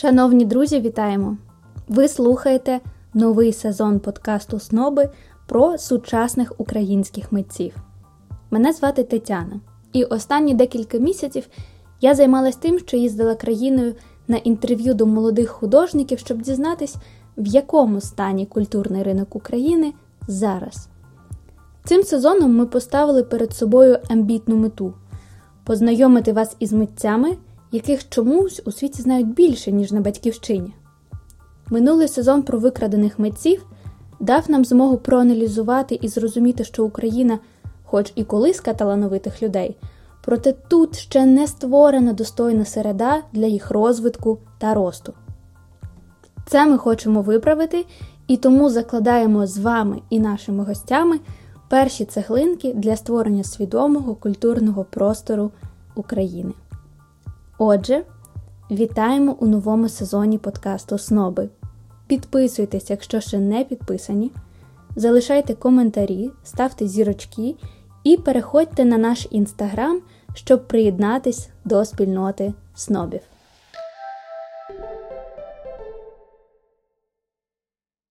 Шановні друзі, вітаємо! Ви слухаєте новий сезон подкасту Сноби про сучасних українських митців. Мене звати Тетяна, і останні декілька місяців я займалася тим, що їздила країною на інтерв'ю до молодих художників, щоб дізнатись, в якому стані культурний ринок України зараз. Цим сезоном ми поставили перед собою амбітну мету познайомити вас із митцями, яких чомусь у світі знають більше, ніж на батьківщині. Минулий сезон про викрадених митців дав нам змогу проаналізувати і зрозуміти, що Україна, хоч і колиска талановитих людей, проте тут ще не створена достойна середа для їх розвитку та росту. Це ми хочемо виправити і тому закладаємо з вами і нашими гостями перші цеглинки для створення свідомого культурного простору України. Отже, вітаємо у новому сезоні подкасту Сноби. Підписуйтесь, якщо ще не підписані. Залишайте коментарі, ставте зірочки і переходьте на наш інстаграм, щоб приєднатись до спільноти снобів.